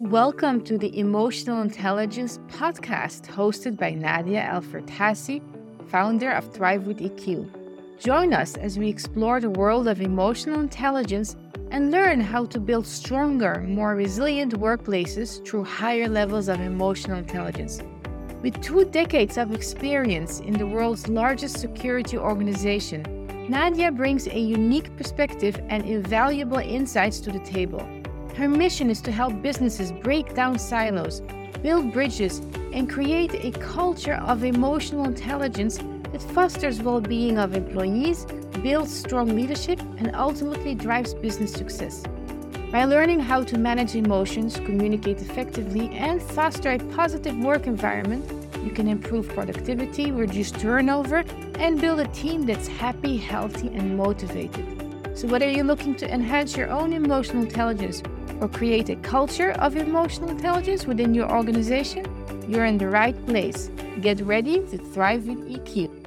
Welcome to the Emotional Intelligence podcast hosted by Nadja El Fertasi, founder of Thrive with EQ. Join us as we explore the world of emotional intelligence and learn how to build stronger, more resilient workplaces through higher levels of emotional intelligence. With two decades of experience in the world's largest security organization, Nadia brings a unique perspective and invaluable insights to the table. Her mission is to help businesses break down silos, build bridges, and create a culture of emotional intelligence that fosters well being of employees, builds strong leadership, and ultimately drives business success. By learning how to manage emotions, communicate effectively, and foster a positive work environment, you can improve productivity, reduce turnover, and build a team that's happy, healthy, and motivated. So, whether you're looking to enhance your own emotional intelligence or create a culture of emotional intelligence within your organization, you're in the right place. Get ready to thrive with EQ.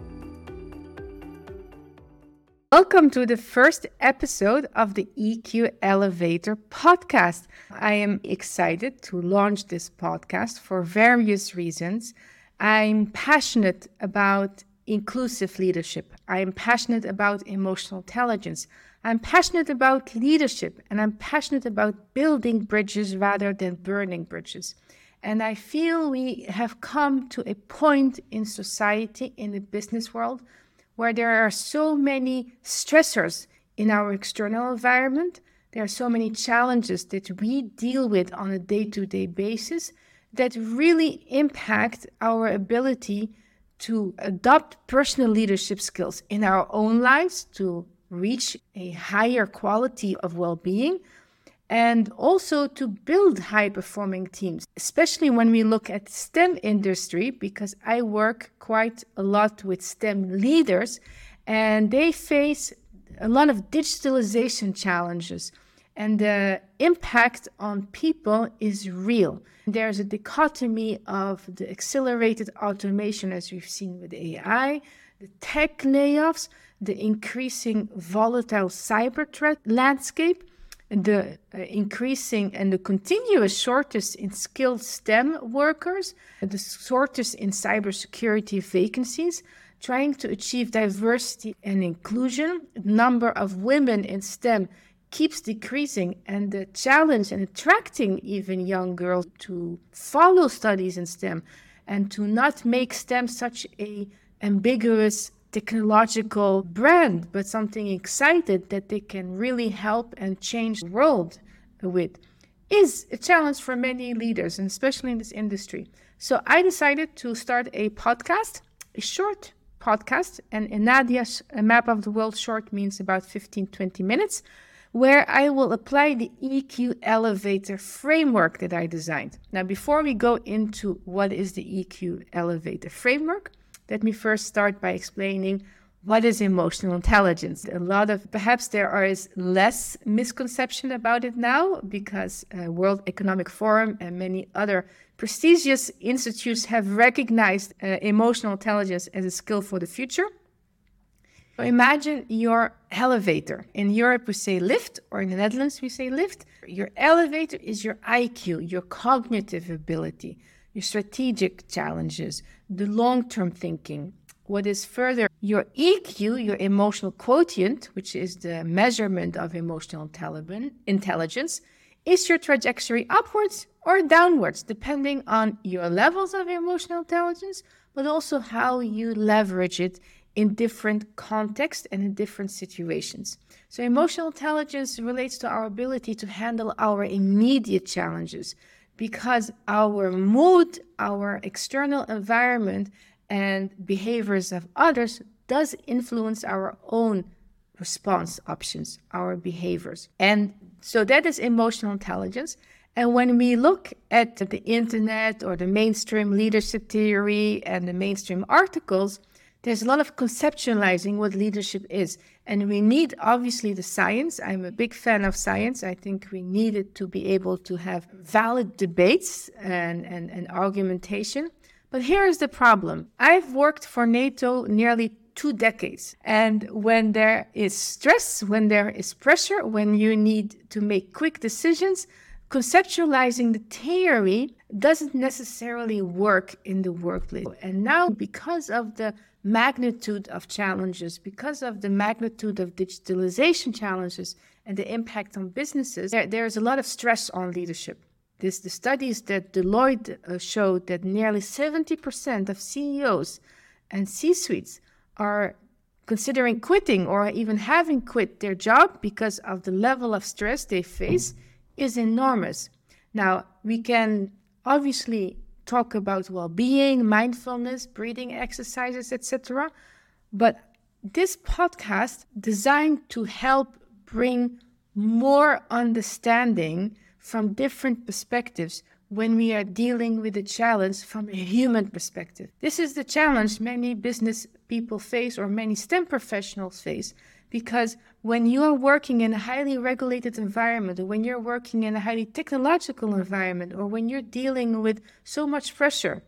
Welcome to the first episode of the EQ Elevator podcast. I am excited to launch this podcast for various reasons. I'm passionate about inclusive leadership. I'm passionate about emotional intelligence. I'm passionate about leadership and I'm passionate about building bridges rather than burning bridges. And I feel we have come to a point in society, in the business world, where there are so many stressors in our external environment. There are so many challenges that we deal with on a day to day basis that really impact our ability to adopt personal leadership skills in our own lives to reach a higher quality of well being and also to build high performing teams especially when we look at stem industry because i work quite a lot with stem leaders and they face a lot of digitalization challenges. And the impact on people is real. There's a dichotomy of the accelerated automation as we've seen with ai the tech layoffs the increasing volatile cyber threat landscape, the uh, increasing and the continuous shortage in skilled STEM workers, the shortage in cybersecurity vacancies, trying to achieve diversity and inclusion. The number of women in STEM keeps decreasing, and the challenge in attracting even young girls to follow studies in STEM and to not make STEM such a ambiguous technological brand, but something excited that they can really help and change the world with, is a challenge for many leaders, and especially in this industry. So I decided to start a podcast, a short podcast, and in Nadja's map of the world short means about 15, 20 minutes, where I will apply the EQ elevator framework that I designed. Now, before we go into what is the EQ elevator framework, let me first start by explaining what is emotional intelligence. A lot of perhaps there is less misconception about it now because uh, World Economic Forum and many other prestigious institutes have recognized uh, emotional intelligence as a skill for the future. So imagine your elevator. In Europe, we say lift, or in the Netherlands, we say lift. Your elevator is your IQ, your cognitive ability your strategic challenges, the long term thinking. What is further, your EQ, your emotional quotient, which is the measurement of emotional intelligence, is your trajectory upwards or downwards, depending on your levels of emotional intelligence, but also how you leverage it in different contexts and in different situations. So, emotional intelligence relates to our ability to handle our immediate challenges, because our mood, our external environment, and behaviors of others does influence our own response options, our behaviors. And so that is emotional intelligence. And when we look at the internet or the mainstream leadership theory and the mainstream articles, there's a lot of conceptualizing what leadership is. And we need, obviously, the science. I'm a big fan of science. I think we need it to be able to have valid debates and, and, and argumentation. But here's the problem I've worked for NATO nearly two decades. And when there is stress, when there is pressure, when you need to make quick decisions, conceptualizing the theory doesn't necessarily work in the workplace. And now, because of the magnitude of challenges, because of the magnitude of digitalization challenges and the impact on businesses, there, there's a lot of stress on leadership. This, the studies that Deloitte uh, showed that nearly 70% of CEOs and C suites are considering quitting or even having quit their job because of the level of stress they face is enormous. Now, we can obviously talk about well-being, mindfulness, breathing exercises, etc. But this podcast designed to help bring more understanding from different perspectives when we are dealing with a challenge from a human perspective. This is the challenge many business people face or many STEM professionals face because when you are working in a highly regulated environment, or when you're working in a highly technological environment, or when you're dealing with so much pressure,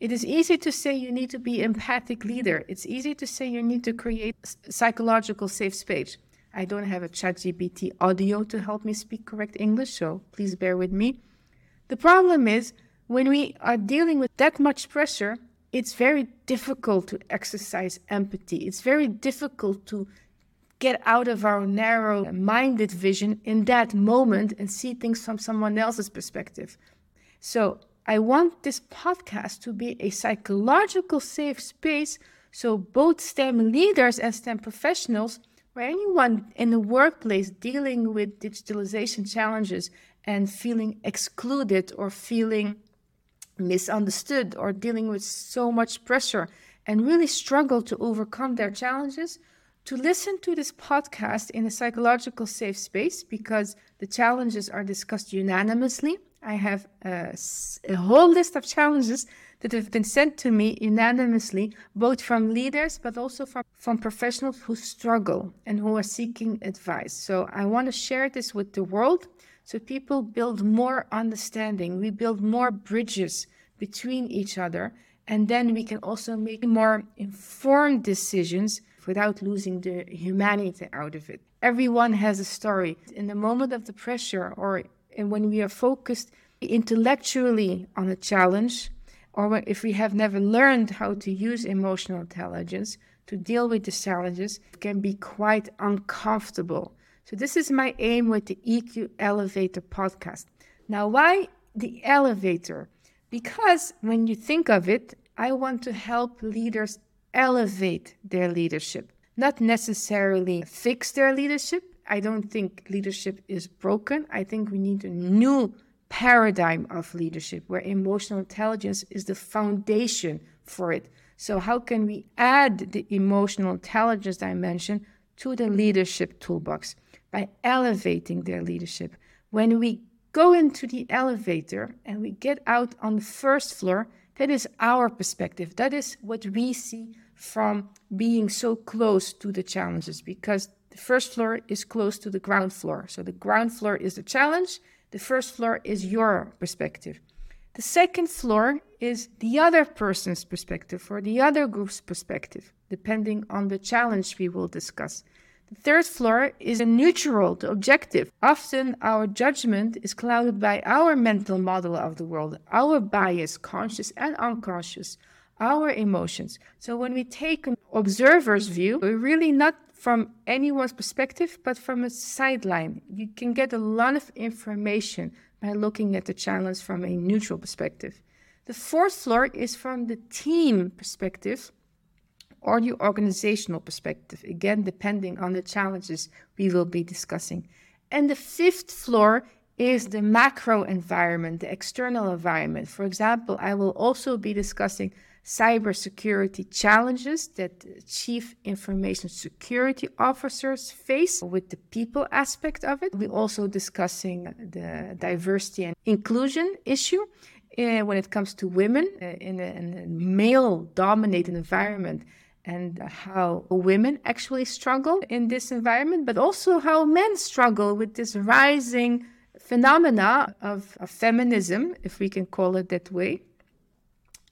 it is easy to say you need to be empathic leader. It's easy to say you need to create psychological safe space. I don't have a ChatGPT audio to help me speak correct English, so please bear with me. The problem is when we are dealing with that much pressure, it's very difficult to exercise empathy. It's very difficult to get out of our narrow minded vision in that moment and see things from someone else's perspective. So, I want this podcast to be a psychological safe space so both STEM leaders and STEM professionals, or anyone in the workplace dealing with digitalization challenges and feeling excluded or feeling misunderstood or dealing with so much pressure and really struggle to overcome their challenges, to listen to this podcast in a psychological safe space because the challenges are discussed unanimously. I have a, a, whole list of challenges that have been sent to me unanimously, both from leaders but also from, from professionals who struggle and who are seeking advice. So I want to share this with the world so people build more understanding. We build more bridges between each other. And then we can also make more informed decisions without losing the humanity out of it. Everyone has a story. In the moment of the pressure, or when we are focused intellectually on a challenge, or if we have never learned how to use emotional intelligence to deal with the challenges, it can be quite uncomfortable. So, this is my aim with the EQ Elevator podcast. Now, why the elevator? Because when you think of it, I want to help leaders elevate their leadership, not necessarily fix their leadership. I don't think leadership is broken. I think we need a new paradigm of leadership where emotional intelligence is the foundation for it. So, how can we add the emotional intelligence dimension to the leadership toolbox by elevating their leadership? When we go into the elevator and we get out on the first floor, that is our perspective. That is what we see from being so close to the challenges because the first floor is close to the ground floor. So the ground floor is the challenge, the first floor is your perspective. The second floor is the other person's perspective or the other group's perspective, depending on the challenge we will discuss. The third floor is neutral, objective. Often our judgment is clouded by our mental model of the world, our bias, conscious and unconscious, our emotions. So when we take an observer's view, we're really not from anyone's perspective, but from a sideline. You can get a lot of information by looking at the challenge from a neutral perspective. The fourth floor is from the team perspective or the organizational perspective, again, depending on the challenges we will be discussing. And the fifth floor is the macro environment, the external environment. For example, I will also be discussing cybersecurity challenges that chief information security officers face with the people aspect of it. We're also discussing the diversity and inclusion issue. Uh, when it comes to women uh, in a, a male dominated environment, and how women actually struggle in this environment, but also how men struggle with this rising phenomena of, of, feminism, if we can call it that way.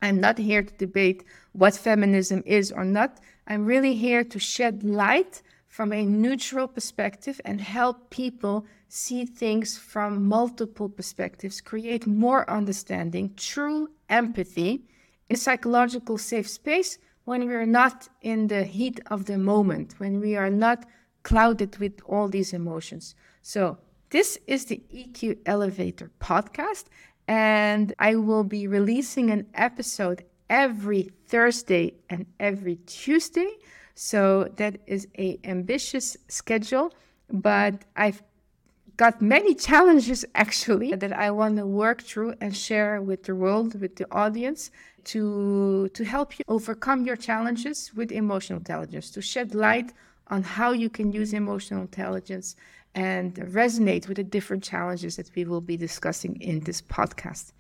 I'm not here to debate what feminism is or not. I'm really here to shed light from a neutral perspective and help people see things from multiple perspectives, create more understanding, true empathy, a psychological safe space when we're not in the heat of the moment, when we are not clouded with all these emotions. So, this is the EQ Elevator podcast, and I will be releasing an episode every Thursday and every Tuesday. So that is a ambitious schedule, but I've got many challenges actually that I want to work through and share with the world, with the audience to to help you overcome your challenges with emotional intelligence, to shed light on how you can use emotional intelligence and resonate with the different challenges that we will be discussing in this podcast.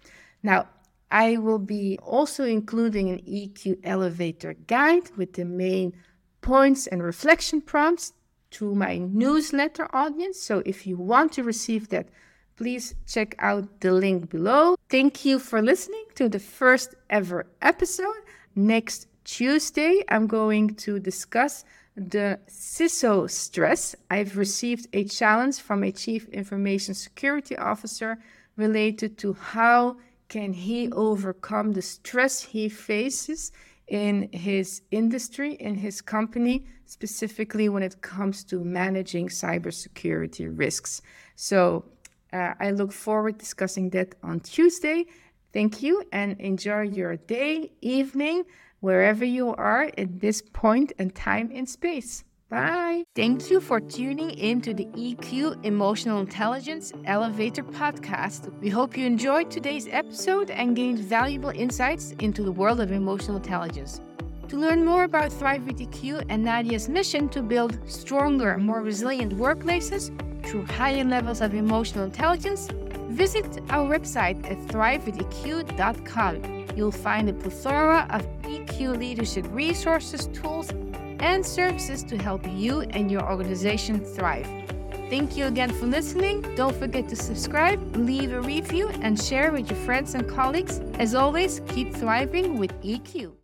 Now, I will be also including an EQ elevator guide with the main points and reflection prompts to my newsletter audience. So if you want to receive that, please check out the link below. Thank you for listening to the first ever episode. Next Tuesday, I'm going to discuss the CISO stress. I've received a challenge from a chief information security officer related to how can he overcome the stress he faces in his industry, in his company, specifically when it comes to managing cybersecurity risks. So uh, I look forward discussing that on Tuesday. Thank you and enjoy your day, evening, wherever you are at this point in time in space. Bye. Thank you for tuning in to the EQ Emotional Intelligence Elevator podcast. We hope you enjoyed today's episode and gained valuable insights into the world of emotional intelligence. To learn more about Thrive with EQ and Nadja's mission to build stronger, more resilient workplaces through higher levels of emotional intelligence, visit our website at thrivewitheq.com. You'll find a plethora of EQ leadership resources, tools, and services to help you and your organization thrive. Thank you again for listening. Don't forget to subscribe, leave a review, and share with your friends and colleagues. As always, keep thriving with EQ.